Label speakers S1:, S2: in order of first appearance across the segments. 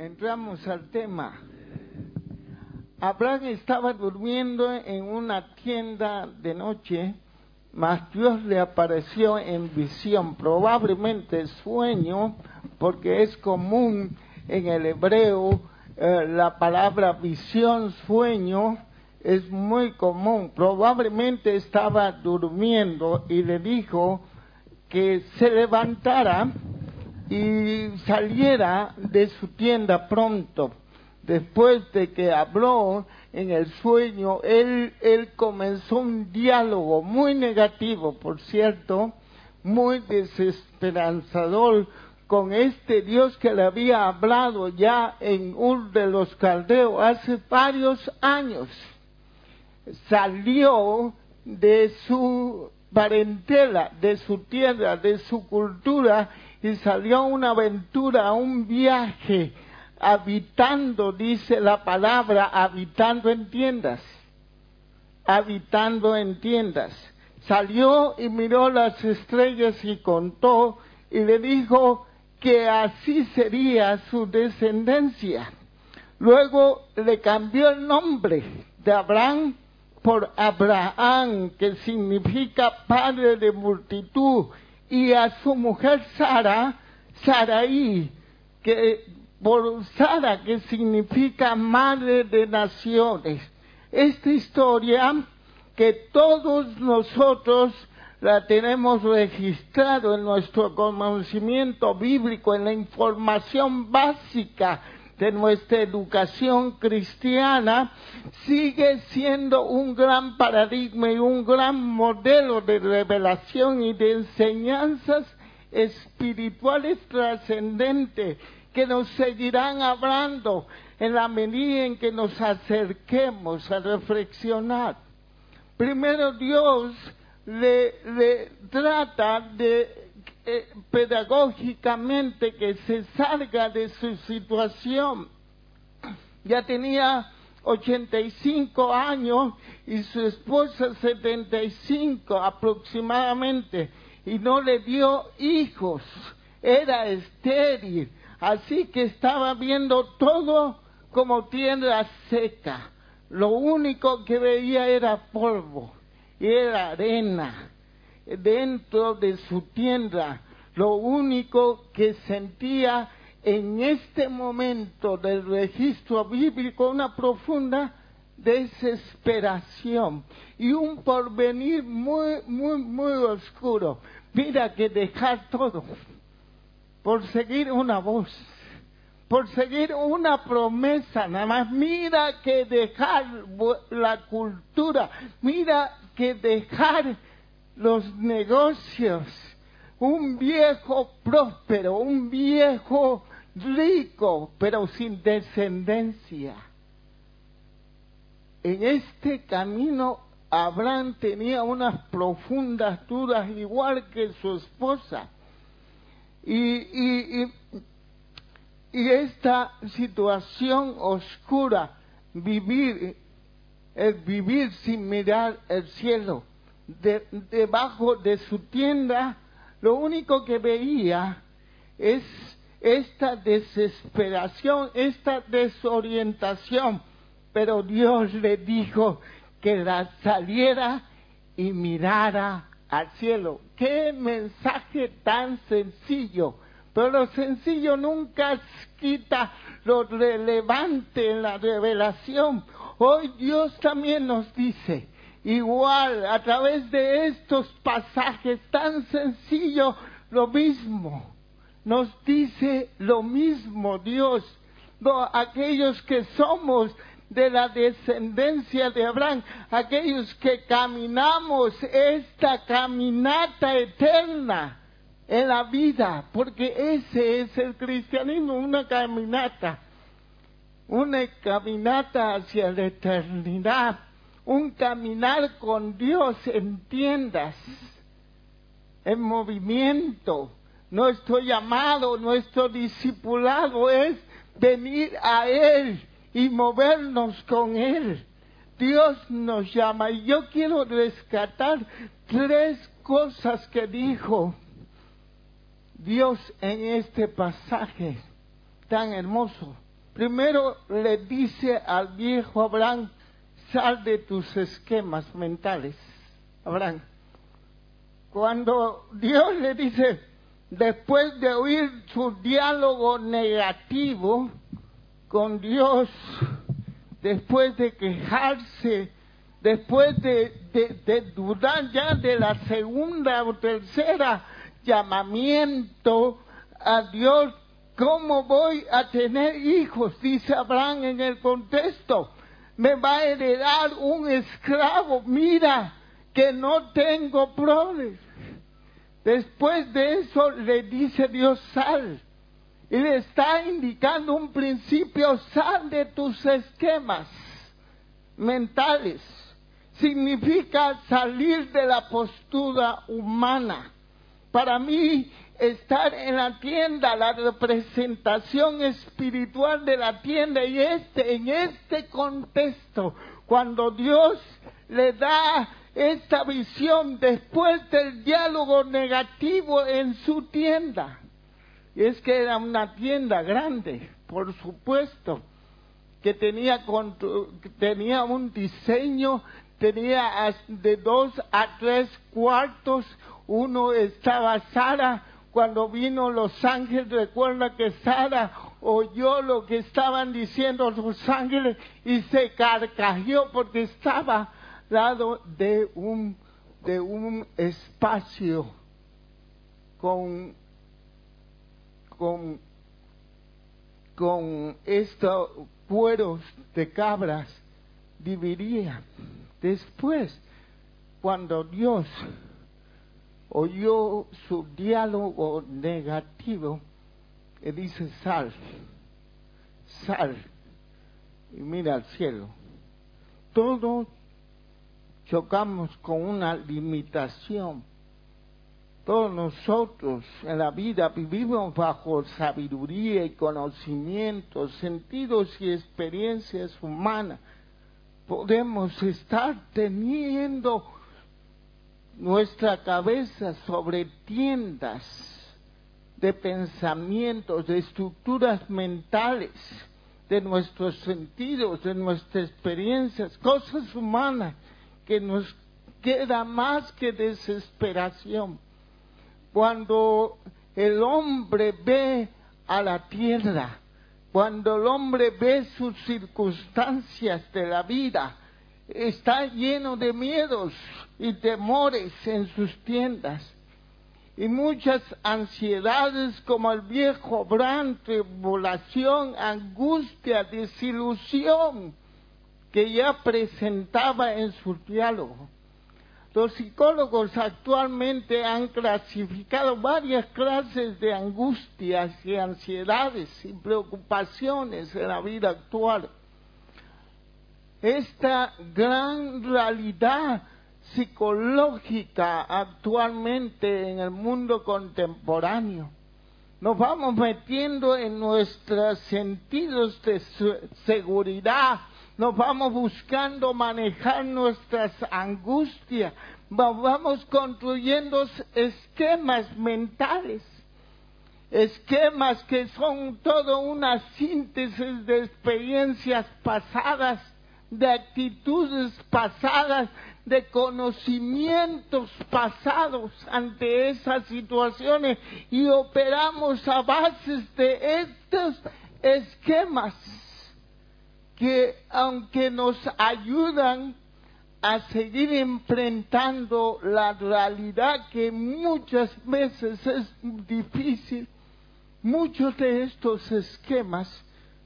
S1: entramos al tema. Abraham estaba durmiendo en una tienda de noche, mas Dios le apareció en visión, probablemente sueño, porque es común en el hebreo eh, la palabra visión, sueño, es muy común. Probablemente estaba durmiendo y le dijo que se levantara y saliera de su tienda pronto. Después de que habló en el sueño, él, él comenzó un diálogo muy negativo, por cierto, muy desesperanzador con este Dios que le había hablado ya en Ur de los Caldeos hace varios años. Salió de su parentela, de su tierra, de su cultura y salió a una aventura, a un viaje, habitando, dice la palabra, habitando en tiendas, habitando en tiendas. Salió y miró las estrellas y contó y le dijo que así sería su descendencia. Luego le cambió el nombre de Abraham por Abraham, que significa padre de multitud, y a su mujer Sara, Saraí, que por Sara, que significa madre de naciones. Esta historia que todos nosotros la tenemos registrado en nuestro conocimiento bíblico, en la información básica de nuestra educación cristiana sigue siendo un gran paradigma y un gran modelo de revelación y de enseñanzas espirituales trascendentes que nos seguirán hablando en la medida en que nos acerquemos a reflexionar. Primero Dios le, le trata de eh, pedagógicamente que se salga de su situación. Ya tenía 85 años y su esposa 75 aproximadamente y no le dio hijos, era estéril, así que estaba viendo todo como tierra seca. Lo único que veía era polvo y era arena dentro de su tienda. Lo único que sentía en este momento del registro bíblico una profunda desesperación y un porvenir muy, muy, muy oscuro. Mira que dejar todo por seguir una voz, por seguir una promesa, nada más. Mira que dejar la cultura, mira que dejar los negocios, un viejo próspero, un viejo rico, pero sin descendencia. En este camino Abraham tenía unas profundas dudas igual que su esposa. Y, y, y, y esta situación oscura, vivir, el vivir sin mirar el cielo, debajo de su tienda, lo único que veía es esta desesperación, esta desorientación. Pero Dios le dijo que la saliera y mirara al cielo. Qué mensaje tan sencillo. Pero lo sencillo nunca quita lo relevante en la revelación. Hoy Dios también nos dice, igual a través de estos pasajes tan sencillos, lo mismo. Nos dice lo mismo Dios. Aquellos que somos de la descendencia de Abraham, aquellos que caminamos esta caminata eterna en la vida, porque ese es el cristianismo, una caminata, una caminata hacia la eternidad un caminar con Dios en tiendas, en movimiento. Nuestro llamado, nuestro discipulado es venir a Él y movernos con Él. Dios nos llama y yo quiero rescatar tres cosas que dijo Dios en este pasaje tan hermoso. Primero le dice al viejo Abraham, sal de tus esquemas mentales. Abraham, cuando Dios le dice, después de oír su diálogo negativo con Dios, después de quejarse, después de, dudar ya de la segunda o tercera llamamiento a Dios, ¿cómo voy a tener hijos? Dice Abraham en el contexto, me va a heredar un esclavo, mira que no tengo proles. Después de eso le dice Dios sal. Y le está indicando un principio, sal de tus esquemas mentales. Significa salir de la postura humana. Para mí, estar en la tienda, la representación espiritual de la tienda, y este, en este contexto, cuando Dios le da esta visión después del diálogo negativo en su tienda. Es que era una tienda grande, por supuesto, que tenía, tenía un diseño, tenía de dos a tres cuartos, uno estaba Sara, cuando vino los ángeles, recuerda que Sara oyó lo que estaban diciendo los ángeles y se carcajeó porque estaba lado de un, de un espacio con, con, con estos cueros de cabras dividían. Después, cuando Dios oyó su diálogo negativo, él dice, sal, sal, y mira al cielo. Todo chocamos con una limitación. Todos nosotros en la vida vivimos bajo sabiduría y conocimiento, sentidos y experiencias humanas. Podemos estar teniendo nuestra cabeza sobre tiendas de pensamientos, de estructuras mentales, de nuestros sentidos, de nuestras experiencias, cosas humanas que nos queda más que desesperación. Cuando el hombre ve a la tierra, cuando el hombre ve sus circunstancias de la vida, está lleno de miedos y temores en sus tiendas y muchas ansiedades como el viejo Bran, tribulación, angustia, desilusión, que ya presentaba en su diálogo. Los psicólogos actualmente han clasificado varias clases de angustias y ansiedades y preocupaciones en la vida actual. Esta gran realidad psicológica actualmente en el mundo contemporáneo. Nos vamos metiendo en nuestros sentidos de seguridad. Nos vamos buscando manejar nuestras angustias, vamos construyendo esquemas mentales, esquemas que son todo una síntesis de experiencias pasadas, de actitudes pasadas, de conocimientos pasados ante esas situaciones y operamos a bases de estos esquemas que aunque nos ayudan a seguir enfrentando la realidad que muchas veces es difícil, muchos de estos esquemas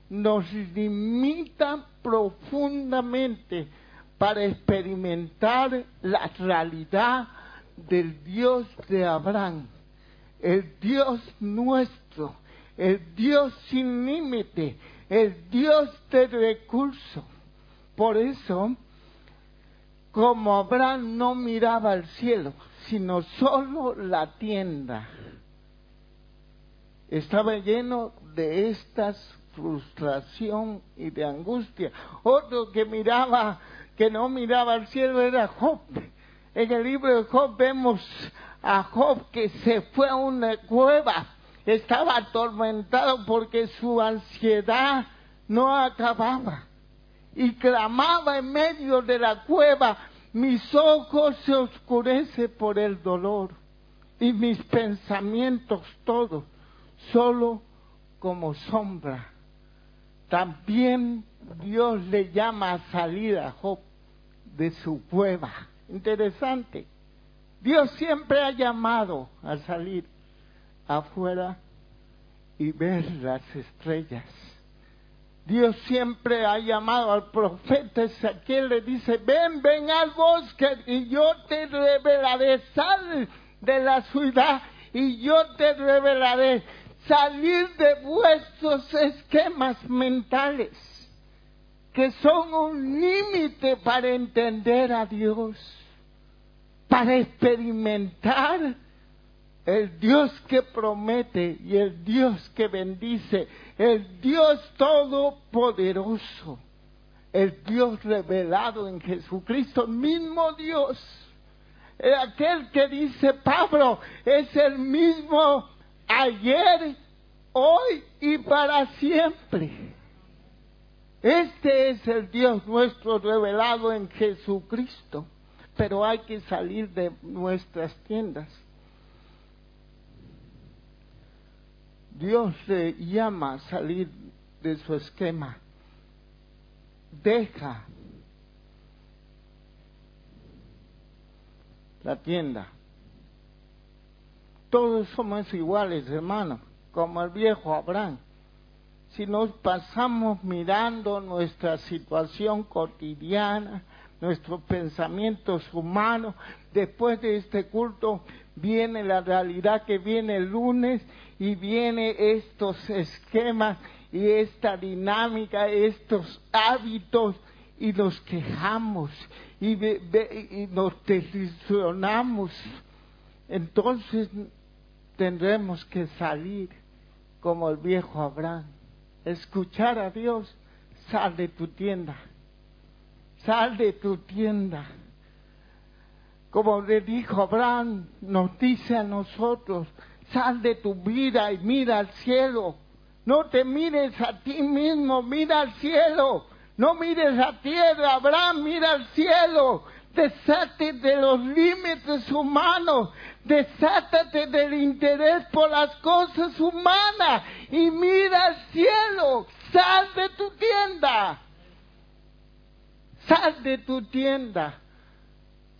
S1: nos limitan profundamente para experimentar la realidad del Dios de Abraham, el Dios nuestro, el Dios sin límite, el Dios de recurso. Por eso, como Abraham no miraba al cielo, sino solo la tienda, estaba lleno de estas frustración y de angustia. Otro que miraba, que no miraba al cielo era Job. En el libro de Job vemos a Job que se fue a una cueva estaba atormentado porque su ansiedad no acababa. Y clamaba en medio de la cueva, mis ojos se oscurecen por el dolor y mis pensamientos todos, solo como sombra. También Dios le llama a salir a Job de su cueva. Interesante. Dios siempre ha llamado a salir afuera y ver las estrellas. Dios siempre ha llamado al profeta Ezequiel, le dice, ven, ven al bosque y yo te revelaré, sal de la ciudad y yo te revelaré, salir de vuestros esquemas mentales, que son un límite para entender a Dios, para experimentar el Dios que promete y el Dios que bendice, el Dios todopoderoso, el Dios revelado en Jesucristo, mismo Dios. Aquel que dice Pablo es el mismo ayer, hoy y para siempre. Este es el Dios nuestro revelado en Jesucristo, pero hay que salir de nuestras tiendas Dios le llama a salir de su esquema. Deja la tienda. Todos somos iguales, hermano, como el viejo Abraham. Si nos pasamos mirando nuestra situación cotidiana, nuestros pensamientos humanos, después de este culto viene la realidad que viene el lunes y viene estos esquemas y esta dinámica, estos hábitos y nos quejamos y, nos desilusionamos. Entonces tendremos que salir como el viejo Abraham, escuchar a Dios, sal de tu tienda, sal de tu tienda como le dijo Abraham, nos dice a nosotros, sal de tu vida y mira al cielo. No te mires a ti mismo, mira al cielo. No mires a tierra, Abraham, mira al cielo. Desátate de los límites humanos. Desátate del interés por las cosas humanas y mira al cielo. Sal de tu tienda. Sal de tu tienda.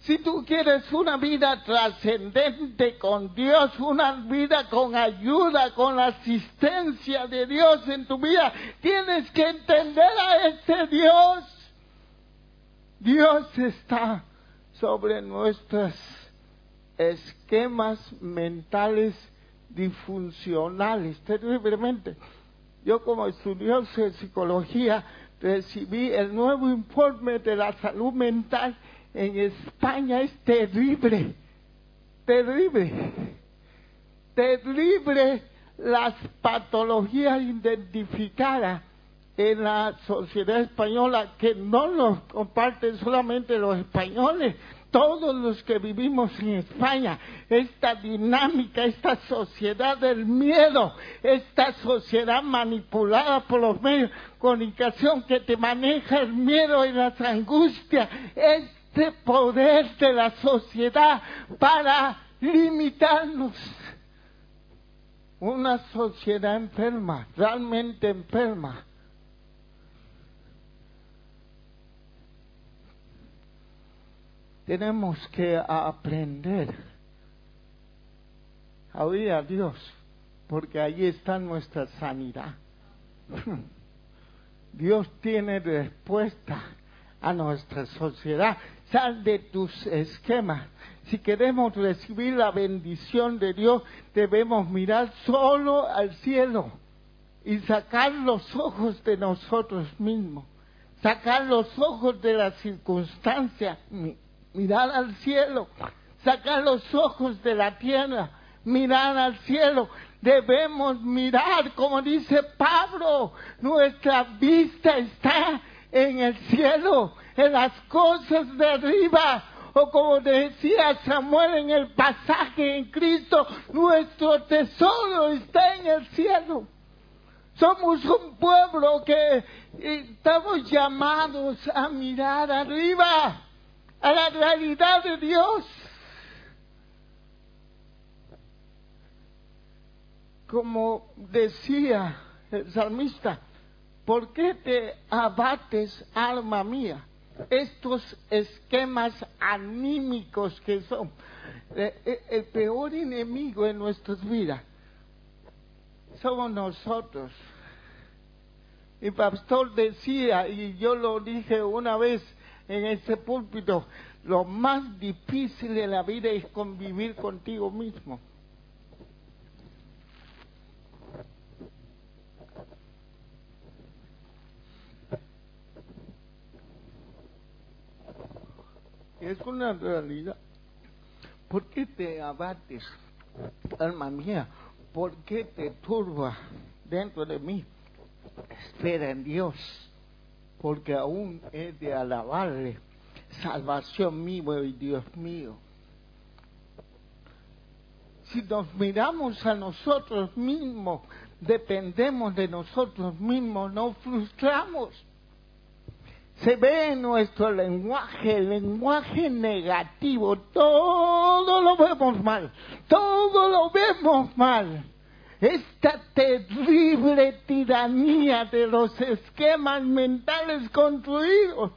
S1: Si tú quieres una vida trascendente con Dios, una vida con ayuda, con la asistencia de Dios en tu vida, tienes que entender a este Dios. Dios está sobre nuestros esquemas mentales disfuncionales, terriblemente. Yo como estudioso de psicología recibí el nuevo informe de la salud mental en España es terrible, terrible, terrible las patologías identificadas en la sociedad española que no los comparten solamente los españoles, todos los que vivimos en España, esta dinámica, esta sociedad del miedo, esta sociedad manipulada por los medios de comunicación que te maneja el miedo y las angustias, es este poder de la sociedad para limitarnos. Una sociedad enferma, realmente enferma. Tenemos que aprender a oír a Dios, porque ahí está nuestra sanidad. Dios tiene respuesta a nuestra sociedad sal de tus esquemas. Si queremos recibir la bendición de Dios, debemos mirar solo al cielo y sacar los ojos de nosotros mismos, sacar los ojos de las circunstancias, mirar al cielo, sacar los ojos de la tierra, mirar al cielo. Debemos mirar, como dice Pablo, nuestra vista está en el cielo en las cosas de arriba. O como decía Samuel en el pasaje en Cristo, nuestro tesoro está en el cielo. Somos un pueblo que estamos llamados a mirar arriba, a la realidad de Dios. Como decía el salmista, ¿por qué te abates, alma mía? Estos esquemas anímicos que son eh, eh, el peor enemigo en nuestras vidas somos nosotros. Y pastor decía, y yo lo dije una vez en ese púlpito, lo más difícil de la vida es convivir contigo mismo. Es una realidad. ¿Por qué te abates, alma mía? ¿por qué te turba dentro de mí? Espera en Dios, porque aún es de alabarle, salvación mío y Dios mío. Si nos miramos a nosotros mismos, dependemos de nosotros mismos, nos frustramos. Se ve en nuestro lenguaje, el lenguaje negativo, todo lo vemos mal, todo lo vemos mal. Esta terrible tiranía de los esquemas mentales construidos.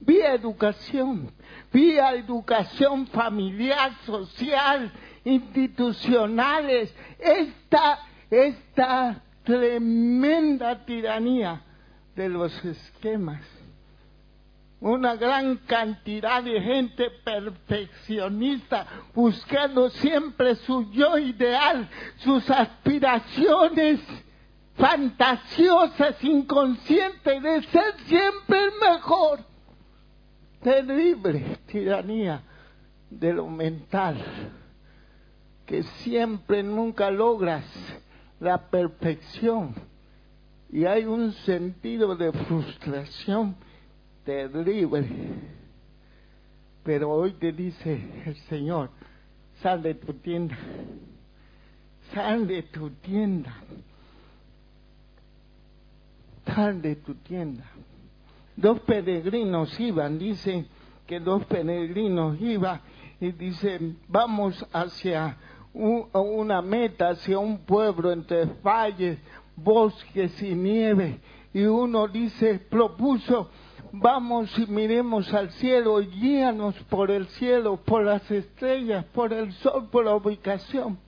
S1: Vía educación, vía educación familiar, social, institucionales, esta, esta tremenda tiranía de los esquemas una gran cantidad de gente perfeccionista buscando siempre su yo ideal, sus aspiraciones fantasiosas, inconscientes de ser siempre el mejor. Terrible tiranía de lo mental, que siempre nunca logras la perfección y hay un sentido de frustración terrible. Pero hoy te dice el Señor, sal de tu tienda, sal de tu tienda, sal de tu tienda. Dos peregrinos iban, dicen que dos peregrinos iban y dicen, vamos hacia una meta, hacia un pueblo entre valles, bosques y nieve. Y uno dice, propuso, vamos y miremos al cielo guíanos por el cielo, por las estrellas, por el sol, por la ubicación.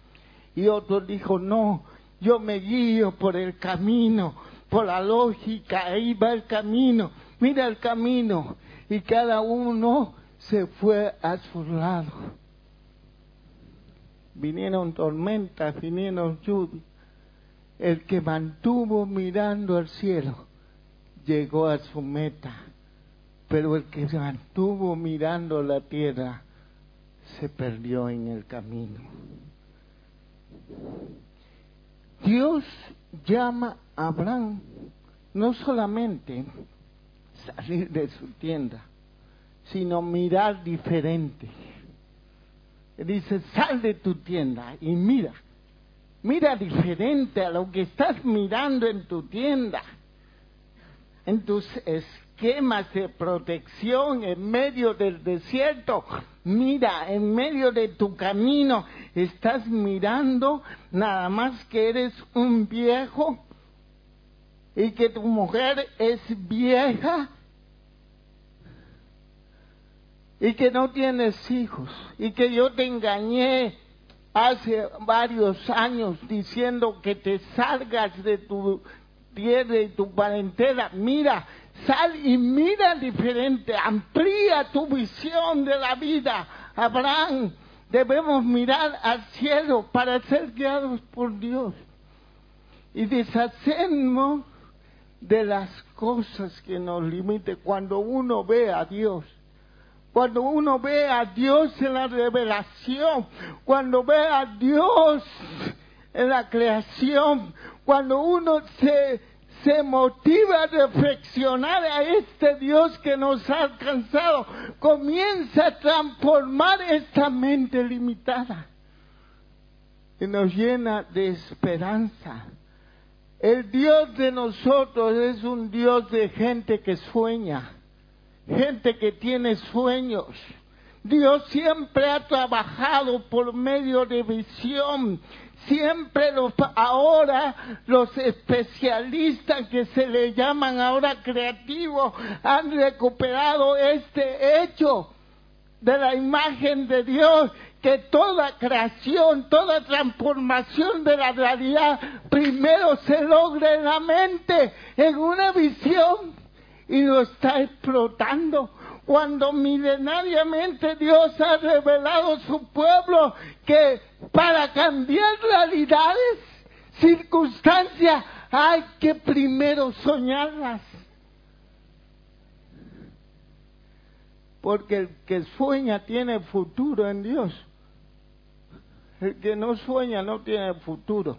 S1: Y otro dijo, no, yo me guío por el camino, por la lógica, ahí va el camino, mira el camino. Y cada uno se fue a su lado. Vinieron tormentas, vinieron lluvias. El que mantuvo mirando al cielo llegó a su meta pero el que se mantuvo mirando la tierra se perdió en el camino. Dios llama a Abraham no solamente salir de su tienda, sino mirar diferente. Dice, sal de tu tienda y mira, mira diferente a lo que estás mirando en tu tienda, en tus esquemas de protección en medio del desierto. Mira, en medio de tu camino estás mirando nada más que eres un viejo y que tu mujer es vieja y que no tienes hijos y que yo te engañé hace varios años diciendo que te salgas de tu tierra y tu parentela. Mira, Sal y mira diferente, amplía tu visión de la vida. Abraham, debemos mirar al cielo para ser guiados por Dios y deshacernos de las cosas que nos limiten cuando uno ve a Dios. Cuando uno ve a Dios en la revelación, cuando ve a Dios en la creación, cuando uno se se motiva a reflexionar a este Dios que nos ha alcanzado, comienza a transformar esta mente limitada. Y nos llena de esperanza, El Dios de nosotros es un Dios de gente que sueña, gente que tiene sueños. Dios siempre ha trabajado por medio de visión. Siempre los, ahora los especialistas que se le llaman ahora creativos han recuperado este hecho de la imagen de Dios que toda creación, toda transformación de la realidad primero se logra en la mente, en una visión, y lo está explotando. Cuando milenariamente Dios ha revelado a su pueblo que para cambiar realidades, circunstancias, hay que primero soñarlas. Porque el que sueña tiene futuro en Dios. El que no sueña no tiene futuro.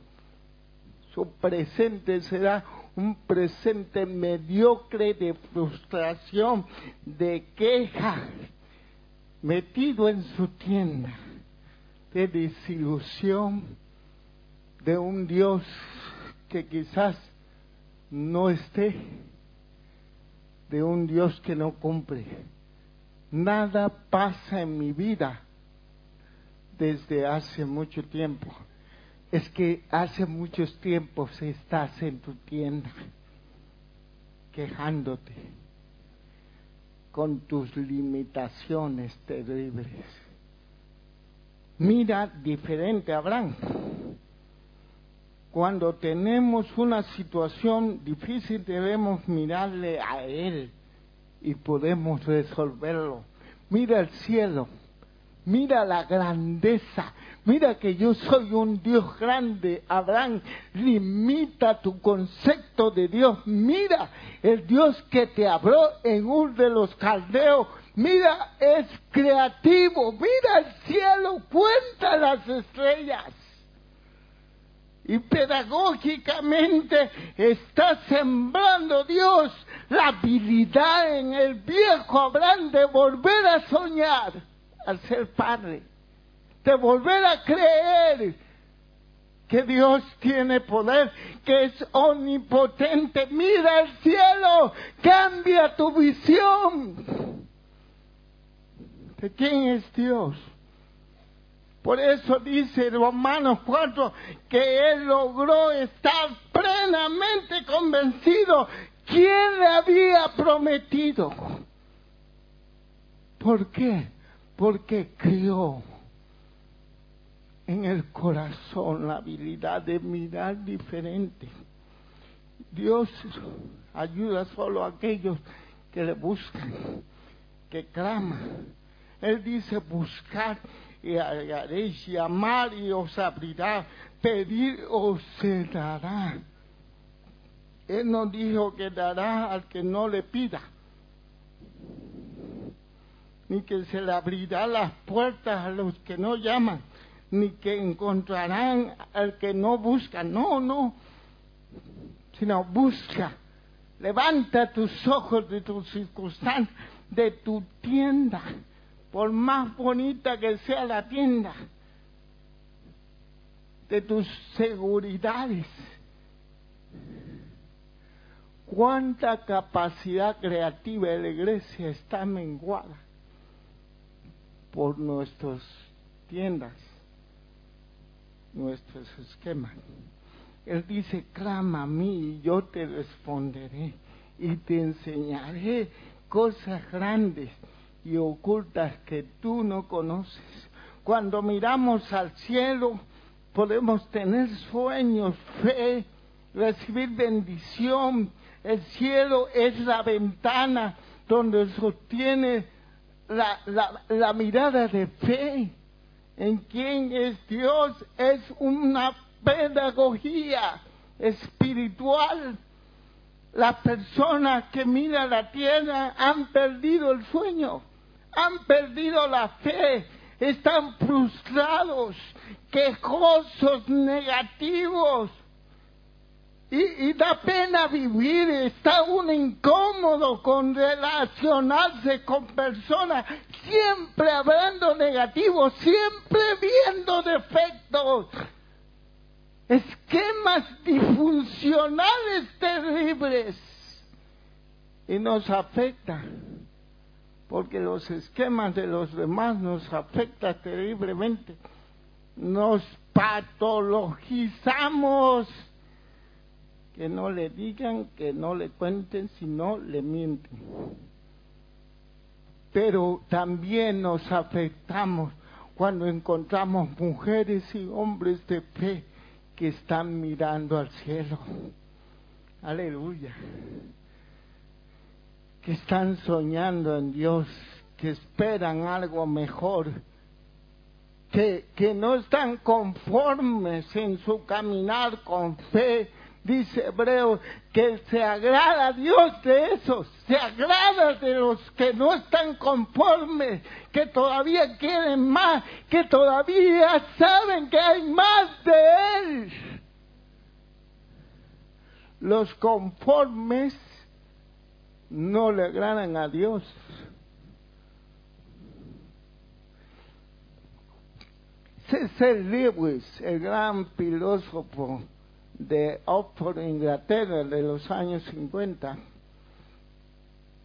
S1: Su presente será un presente mediocre de frustración, de queja, metido en su tienda, de desilusión, de un Dios que quizás no esté, de un Dios que no cumple. Nada pasa en mi vida desde hace mucho tiempo. Es que hace muchos tiempos estás en tu tienda quejándote con tus limitaciones terribles. Mira diferente Abraham. Cuando tenemos una situación difícil debemos mirarle a Él y podemos resolverlo. Mira el cielo Mira la grandeza. Mira que yo soy un Dios grande. Abraham, limita tu concepto de Dios. Mira el Dios que te abrió en un de los caldeos. Mira, es creativo. Mira el cielo. Cuenta las estrellas. Y pedagógicamente está sembrando Dios la habilidad en el viejo Abraham de volver a soñar al ser padre, de volver a creer que Dios tiene poder, que es omnipotente. Mira el cielo, cambia tu visión de quién es Dios. Por eso dice Romanos 4 que él logró estar plenamente convencido quién le había prometido. ¿Por qué? Porque creó en el corazón la habilidad de mirar diferente. Dios ayuda solo a aquellos que le buscan, que claman. Él dice buscar y hallaréis, llamar y os abrirá, pedir os se dará. Él no dijo que dará al que no le pida ni que se le abrirá las puertas a los que no llaman, ni que encontrarán al que no busca. No, no, sino busca. Levanta tus ojos de tu circunstancia, de tu tienda, por más bonita que sea la tienda, de tus seguridades. ¿Cuánta capacidad creativa de la iglesia está menguada? Por nuestras tiendas, nuestros esquemas. Él dice, clama a mí y yo te responderé y te enseñaré cosas grandes y ocultas que tú no conoces. Cuando miramos al cielo, podemos tener sueños, fe, recibir bendición. El cielo es la ventana donde sostiene la, la, mirada de fe en quién es Dios es una pedagogía espiritual. Las personas que miran la tierra han perdido el sueño, han perdido la fe, están frustrados, quejosos, negativos, y, da pena vivir, está uno incómodo con relacionarse con personas, siempre hablando negativo, siempre viendo defectos. Esquema esquemas disfuncionales terribles y nos afecta, porque los esquemas de los demás nos afectan terriblemente. Nos patologizamos. Que no le digan, que no le cuenten, si no le mienten. Pero también nos afectamos cuando encontramos mujeres y hombres de fe que están mirando al cielo. Aleluya. Que están soñando en Dios, que esperan algo mejor, que, que no están conformes en su caminar con fe, dice Hebreo, que se agrada a Dios de esos, se agrada de los que no están conformes, que todavía quieren más, que todavía saben que hay más de Él. Los conformes no le agradan a Dios. C.C. Lewis, el gran filósofo, de Oxford, Inglaterra, de los años 50,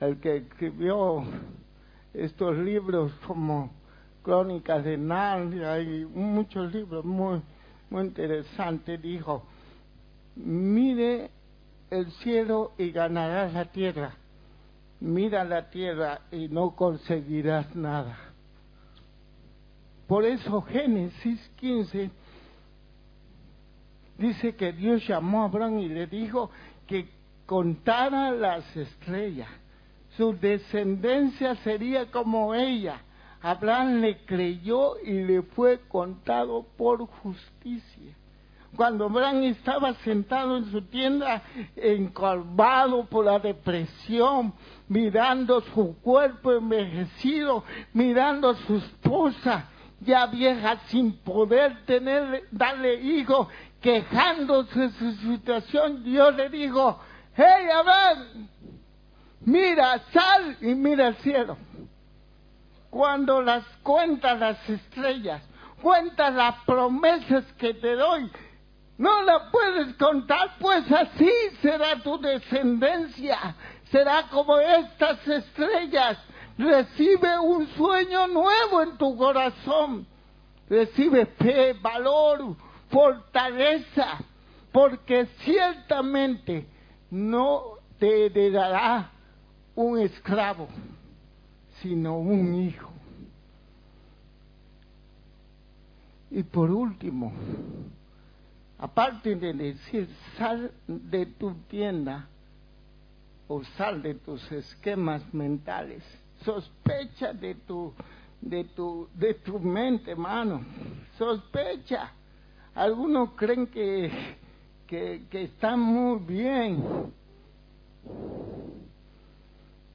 S1: el que escribió estos libros como Crónicas de Narnia y muchos libros muy, muy interesantes, dijo, mire el cielo y ganarás la tierra, mira la tierra y no conseguirás nada. Por eso Génesis 15 dice que Dios llamó a Abraham y le dijo que contara las estrellas. Su descendencia sería como ella. Abraham le creyó y le fue contado por justicia. Cuando Abraham estaba sentado en su tienda, encorvado por la depresión, mirando su cuerpo envejecido, mirando a su esposa, ya vieja sin poder tener, darle hijo, quejándose de su situación, Dios le dijo, hey Abraham, mira, sal y mira el cielo. Cuando las cuentas las estrellas, cuentas las promesas que te doy, no las puedes contar, pues así será tu descendencia, será como estas estrellas. Recibe un sueño nuevo en tu corazón, recibe fe, valor, fortaleza, porque ciertamente no te heredará un esclavo, sino un hijo. Y por último, aparte de decir sal de tu tienda o sal de tus esquemas mentales, sospecha de tu de tu de tu mente, hermano, sospecha algunos creen que, que, están muy bien.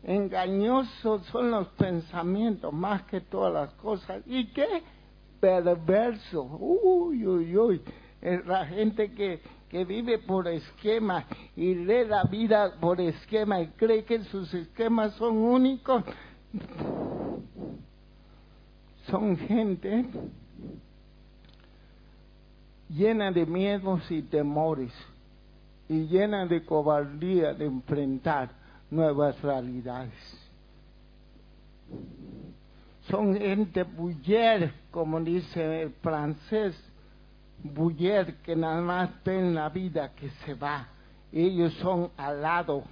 S1: Engañosos son los pensamientos más que todas las cosas. ¿Y qué? Perverso. Uy, uy, uy. la gente que, que vive por esquemas y lee la vida por esquema y cree que sus esquemas son únicos. Son gente llena de miedos y temores y llena de cobardía de enfrentar nuevas realidades. Son gente buller, como dice el francés, buller que nada más ven la vida que se va. Ellos son al lado,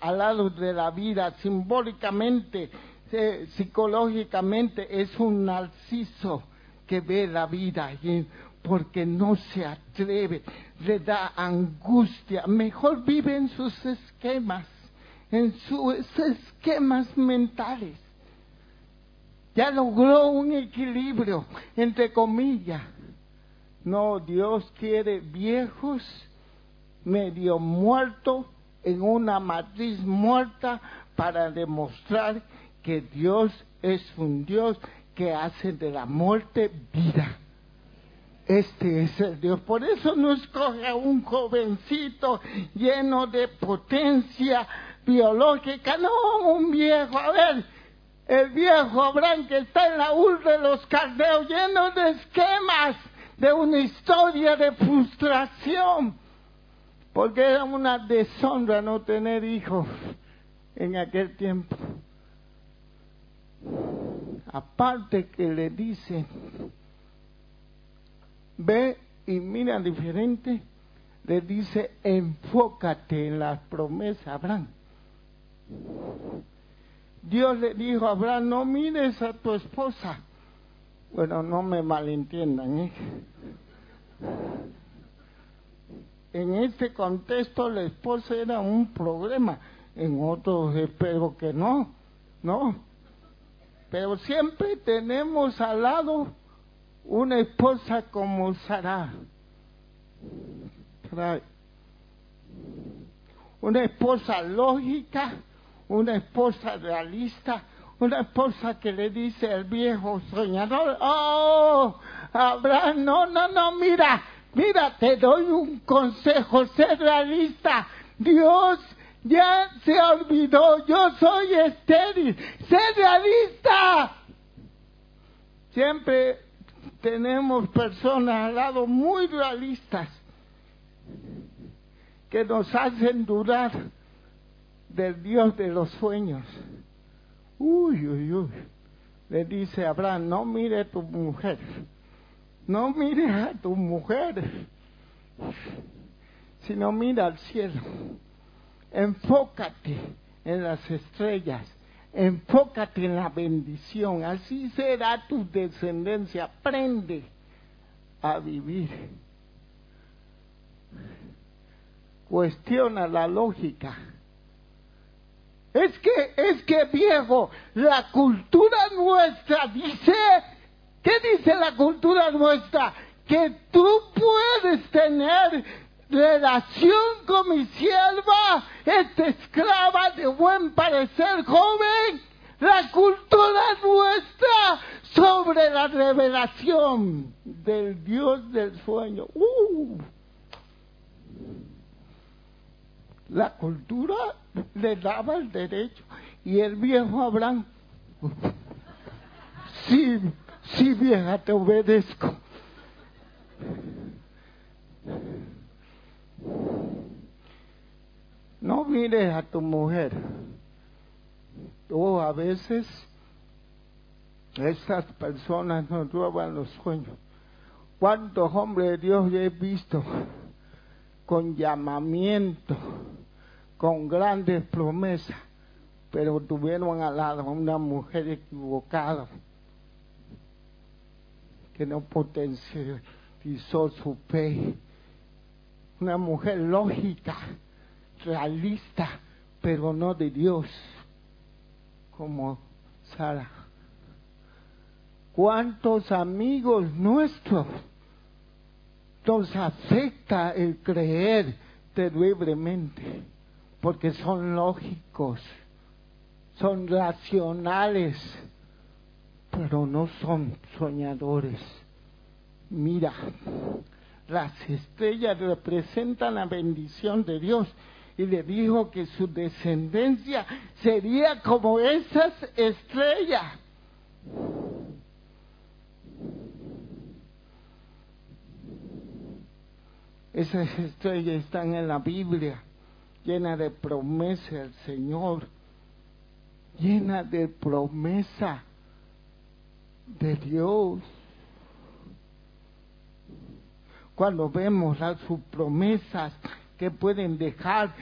S1: al lado de la vida, simbólicamente, eh, psicológicamente, es un narciso que ve la vida y porque no se atreve, le da angustia. Mejor vive en sus esquemas, en sus esquemas mentales. Ya logró un equilibrio, entre comillas. No, Dios quiere viejos, medio muertos, en una matriz muerta, para demostrar que Dios es un Dios que hace de la muerte vida. Este es el Dios. Por eso no escoge a un jovencito lleno de potencia biológica, no un viejo. A ver, el viejo Abraham que está en la urbe de los cardeos lleno de esquemas, de una historia de frustración, porque era una deshonra no tener hijos en aquel tiempo. Aparte que le dice, ve y mira diferente, le dice, enfócate en las promesas, Abraham. Dios le dijo a Abraham, no mires a tu esposa. Bueno, no me malentiendan. ¿eh? En este contexto la esposa era un problema, en otros espero que no, no. Pero siempre tenemos al lado una esposa como Sara. Una esposa lógica, una esposa realista, una esposa que le dice al viejo soñador, oh, Abraham, no, no, no, mira, mira, te doy un consejo, sé realista, Dios ya se olvidó, yo soy estéril, sé realista. Siempre tenemos personas al lado muy realistas que nos hacen dudar del Dios de los sueños. Uy, uy, uy. Le dice Abraham, no mire a tu mujer, no mire a tu mujer, sino mira al cielo. Enfócate en las estrellas, enfócate en la bendición, así será tu descendencia. Aprende a vivir cuestiona la lógica. Es que, es que viejo, la cultura nuestra dice, ¿qué dice la cultura nuestra? Que tú puedes tener relación con mi sierva, esta esclava de buen parecer joven. La cultura nuestra sobre la revelación del Dios del sueño. Uh. la cultura le daba el derecho. Y el viejo Abraham, sí, sí vieja, te obedezco. No mires a tu mujer. O a veces esas personas nos roban los sueños. ¿Cuántos hombres de Dios he visto con llamamiento? con grandes promesas, pero tuvieron al lado una mujer equivocada que no potencializó su fe. Una mujer lógica, realista, pero no de Dios, como Sara. ¿Cuántos amigos nuestros nos afecta el creer terriblemente? porque son lógicos, son racionales, pero no son soñadores. Mira, las estrellas representan la bendición de Dios y le dijo que su descendencia sería como esas estrellas. Esas estrellas están en la Biblia llena de promesa el Señor, llena de promesa de Dios. Cuando vemos las sus promesas que pueden dejar,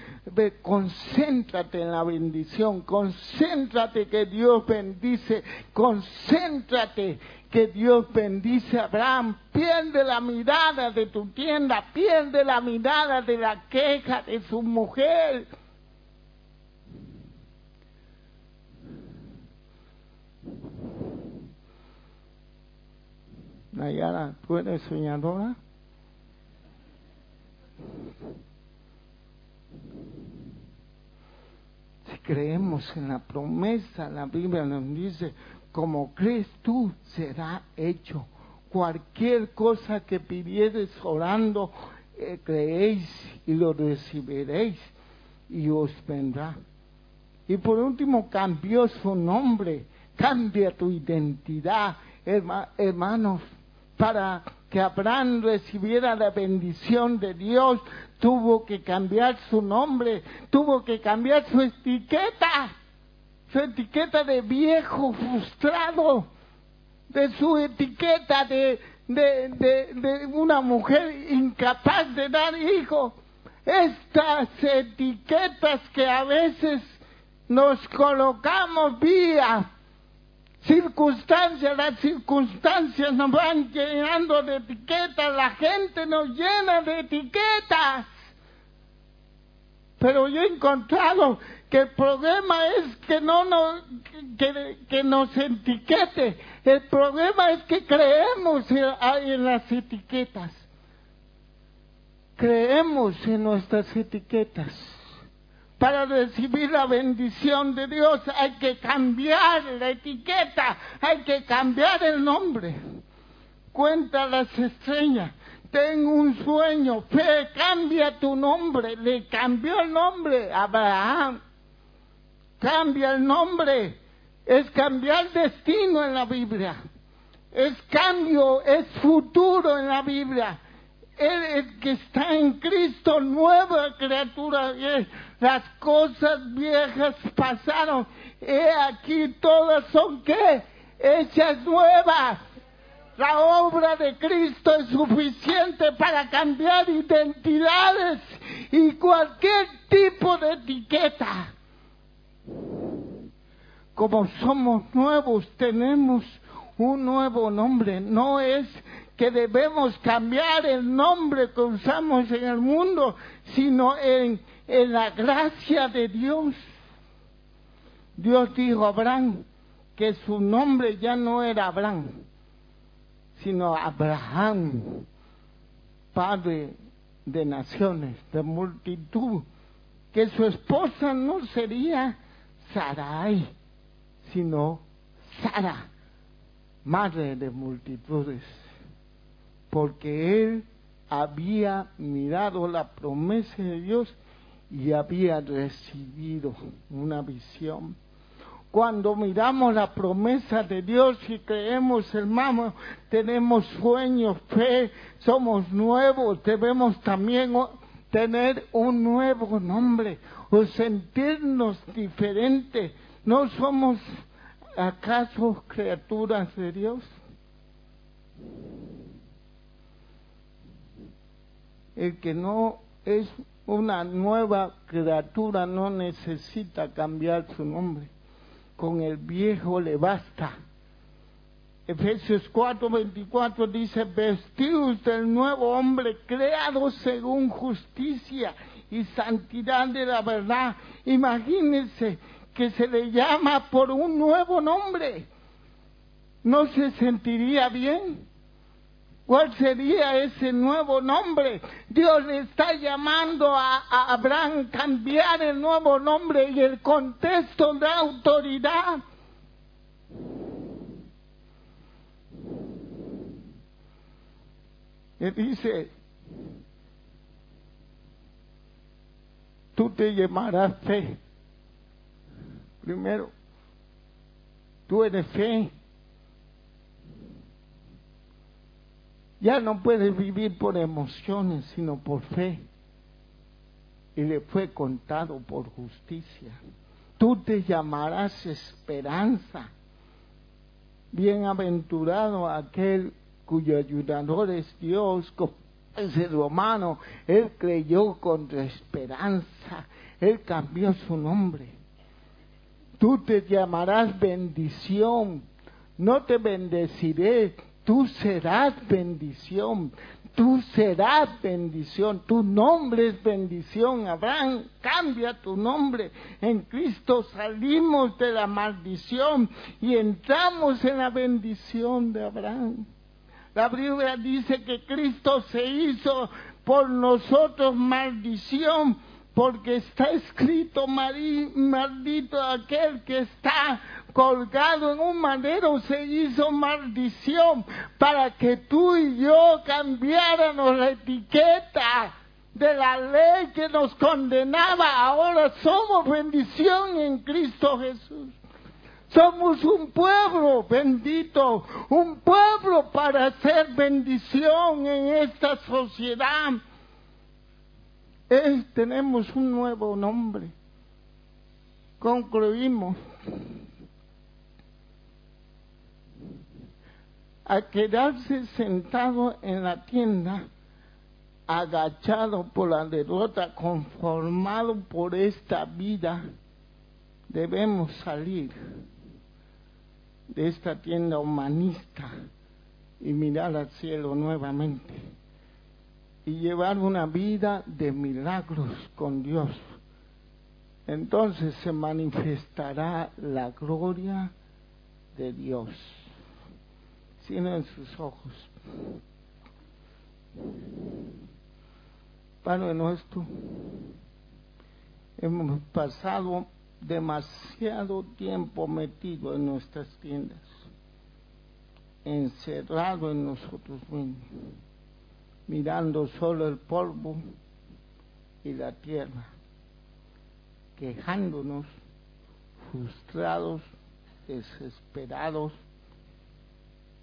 S1: concéntrate en la bendición, concéntrate que Dios bendice, concéntrate que Dios bendice a Abraham. Pierde la mirada de tu tienda, pierde la mirada de la queja de su mujer. Nayara, ¿tú eres soñadora? Si creemos en la promesa, la Biblia nos dice, como crees tú, será hecho. Cualquier cosa que pidieres orando, eh, creéis y lo recibiréis y os vendrá. Y por último, cambió su nombre, cambia tu identidad, hermanos, para que Abraham recibiera la bendición de Dios, tuvo que cambiar su nombre, tuvo que cambiar su etiqueta, su etiqueta de viejo frustrado, de su etiqueta de, de, de, una mujer incapaz de dar hijos. Estas etiquetas que a veces nos colocamos vía circunstancias, las circunstancias nos van llenando de etiquetas, la gente nos llena de etiquetas. Pero yo he encontrado que el problema es que no nos, que, que nos etiquete. El problema es que creemos en, en las etiquetas. Creemos en nuestras etiquetas. Para recibir la bendición de Dios hay que cambiar la etiqueta, hay que cambiar el nombre. Cuenta las estrellas. Tengo un sueño, fe, cambia tu nombre. Le cambió el nombre Abraham. Cambia el nombre. Es cambiar destino en la Biblia. Es cambio, es futuro en la Biblia. El, que está en Cristo, nueva criatura. Las cosas viejas pasaron. He aquí todas son qué? Hechas nuevas. La obra de Cristo es suficiente para cambiar identidades y cualquier tipo de etiqueta. Como somos nuevos, tenemos un nuevo nombre. No es que debemos cambiar el nombre que usamos en el mundo, sino en, en la gracia de Dios. Dios dijo a Abraham que su nombre ya no era Abraham, sino Abraham, padre de naciones, de multitud, que su esposa no sería Sarai, sino Sara, madre de multitudes porque él había mirado la promesa de Dios y había recibido una visión. Cuando miramos la promesa de Dios y creemos, hermano, tenemos sueños, fe, somos nuevos, debemos también tener un nuevo nombre o sentirnos diferentes. ¿No somos acaso criaturas de Dios? el que no es una nueva criatura no necesita cambiar su nombre. Con el viejo le basta. Efesios 4:24 dice, vestidos del nuevo hombre creado según justicia y santidad de la verdad. Imagínense que se le llama por un nuevo nombre. ¿No se sentiría bien? ¿Cuál sería ese nuevo nombre? Dios le está llamando a, Abraham cambiar el nuevo nombre y el contexto de autoridad. Y dice, tú te llamarás fe. Primero, tú eres fe. Ya no puedes vivir por emociones, sino por fe. Y le fue contado por justicia. Tú te llamarás esperanza. Bienaventurado aquel cuyo ayudador es Dios, es el romano. Él creyó contra esperanza. Él cambió su nombre. Tú te llamarás bendición. No te bendeciré, tú serás bendición, tú serás bendición, tu nombre es bendición. Abraham, cambia tu nombre. En Cristo salimos de la maldición y entramos en la bendición de Abraham. La Biblia dice que Cristo se hizo por nosotros maldición porque está escrito, maldito aquel que está colgado en un madero, se hizo maldición para que tú y yo cambiáramos la etiqueta de la ley que nos condenaba. Ahora somos bendición en Cristo Jesús. Somos un pueblo bendito, un pueblo para hacer bendición en esta sociedad. tenemos un nuevo nombre. Concluimos. A quedarse sentado en la tienda, agachado por la derrota, conformado por esta vida, debemos salir de esta tienda humanista y mirar al cielo nuevamente y llevar una vida de milagros con Dios. Entonces se manifestará la gloria de Dios. En sus ojos. Padre nuestro, hemos pasado demasiado tiempo metido en nuestras tiendas, encerrado en nosotros mismos, mirando solo el polvo y la tierra, quejándonos, frustrados, desesperados,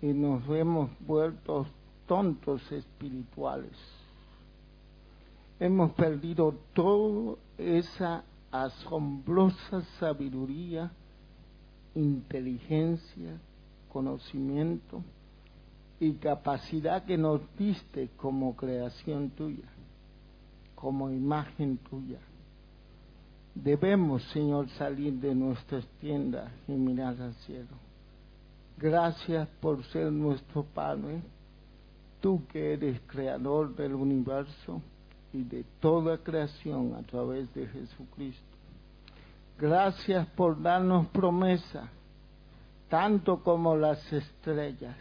S1: y nos hemos vuelto tontos espirituales. Hemos perdido toda esa asombrosa sabiduría, inteligencia, conocimiento y capacidad que nos diste como creación tuya, como imagen tuya. Debemos, Señor, salir de nuestras tiendas y mirar al cielo. Gracias por ser nuestro Padre, tú que eres creador del universo y de toda creación a través de Jesucristo. Gracias por darnos promesa, tanto como las estrellas.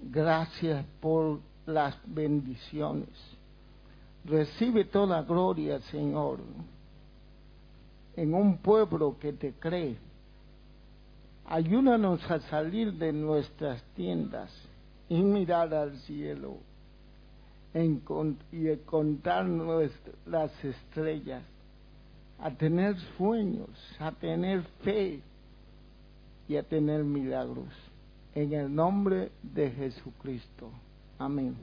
S1: Gracias por las bendiciones. Recibe toda gloria, Señor, en un pueblo que te cree. Ayúdanos a salir de nuestras tiendas y mirar al cielo y contar las estrellas, a tener sueños, a tener fe y a tener milagros. En el nombre de Jesucristo. Amén.